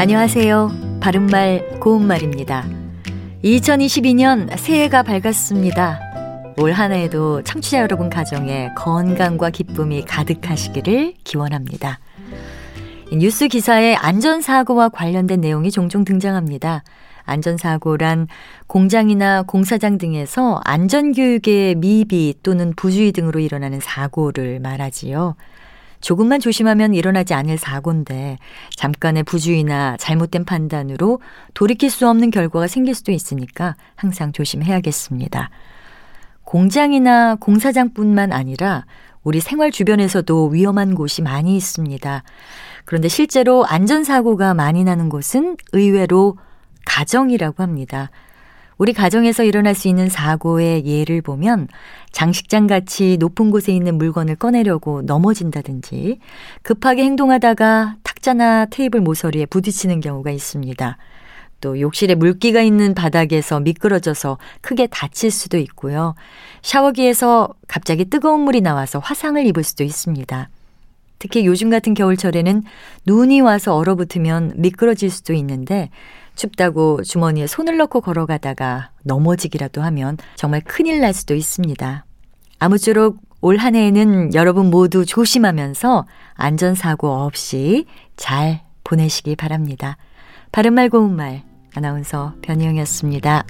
안녕하세요. 바른말 고운말입니다. 2022년 새해가 밝았습니다. 올 한 해에도 청취자 여러분 가정에 건강과 기쁨이 가득하시기를 기원합니다. 뉴스 기사에 안전사고와 관련된 내용이 종종 등장합니다. 안전사고란 공장이나 공사장 등에서 안전교육의 미비 또는 부주의 등으로 일어나는 사고를 말하지요. 조금만 조심하면 일어나지 않을 사고인데 잠깐의 부주의나 잘못된 판단으로 돌이킬 수 없는 결과가 생길 수도 있으니까 항상 조심해야겠습니다. 공장이나 공사장뿐만 아니라 우리 생활 주변에서도 위험한 곳이 많이 있습니다. 그런데 실제로 안전사고가 많이 나는 곳은 의외로 가정이라고 합니다. 우리 가정에서 일어날 수 있는 사고의 예를 보면 장식장 같이 높은 곳에 있는 물건을 꺼내려고 넘어진다든지 급하게 행동하다가 탁자나 테이블 모서리에 부딪히는 경우가 있습니다. 또 욕실에 물기가 있는 바닥에서 미끄러져서 크게 다칠 수도 있고요. 샤워기에서 갑자기 뜨거운 물이 나와서 화상을 입을 수도 있습니다. 특히 요즘 같은 겨울철에는 눈이 와서 얼어붙으면 미끄러질 수도 있는데 춥다고 주머니에 손을 넣고 걸어가다가 넘어지기라도 하면 정말 큰일 날 수도 있습니다. 아무쪼록 올 한 해에는 여러분 모두 조심하면서 안전사고 없이 잘 보내시기 바랍니다. 바른말 고운말 아나운서 변희영이었습니다.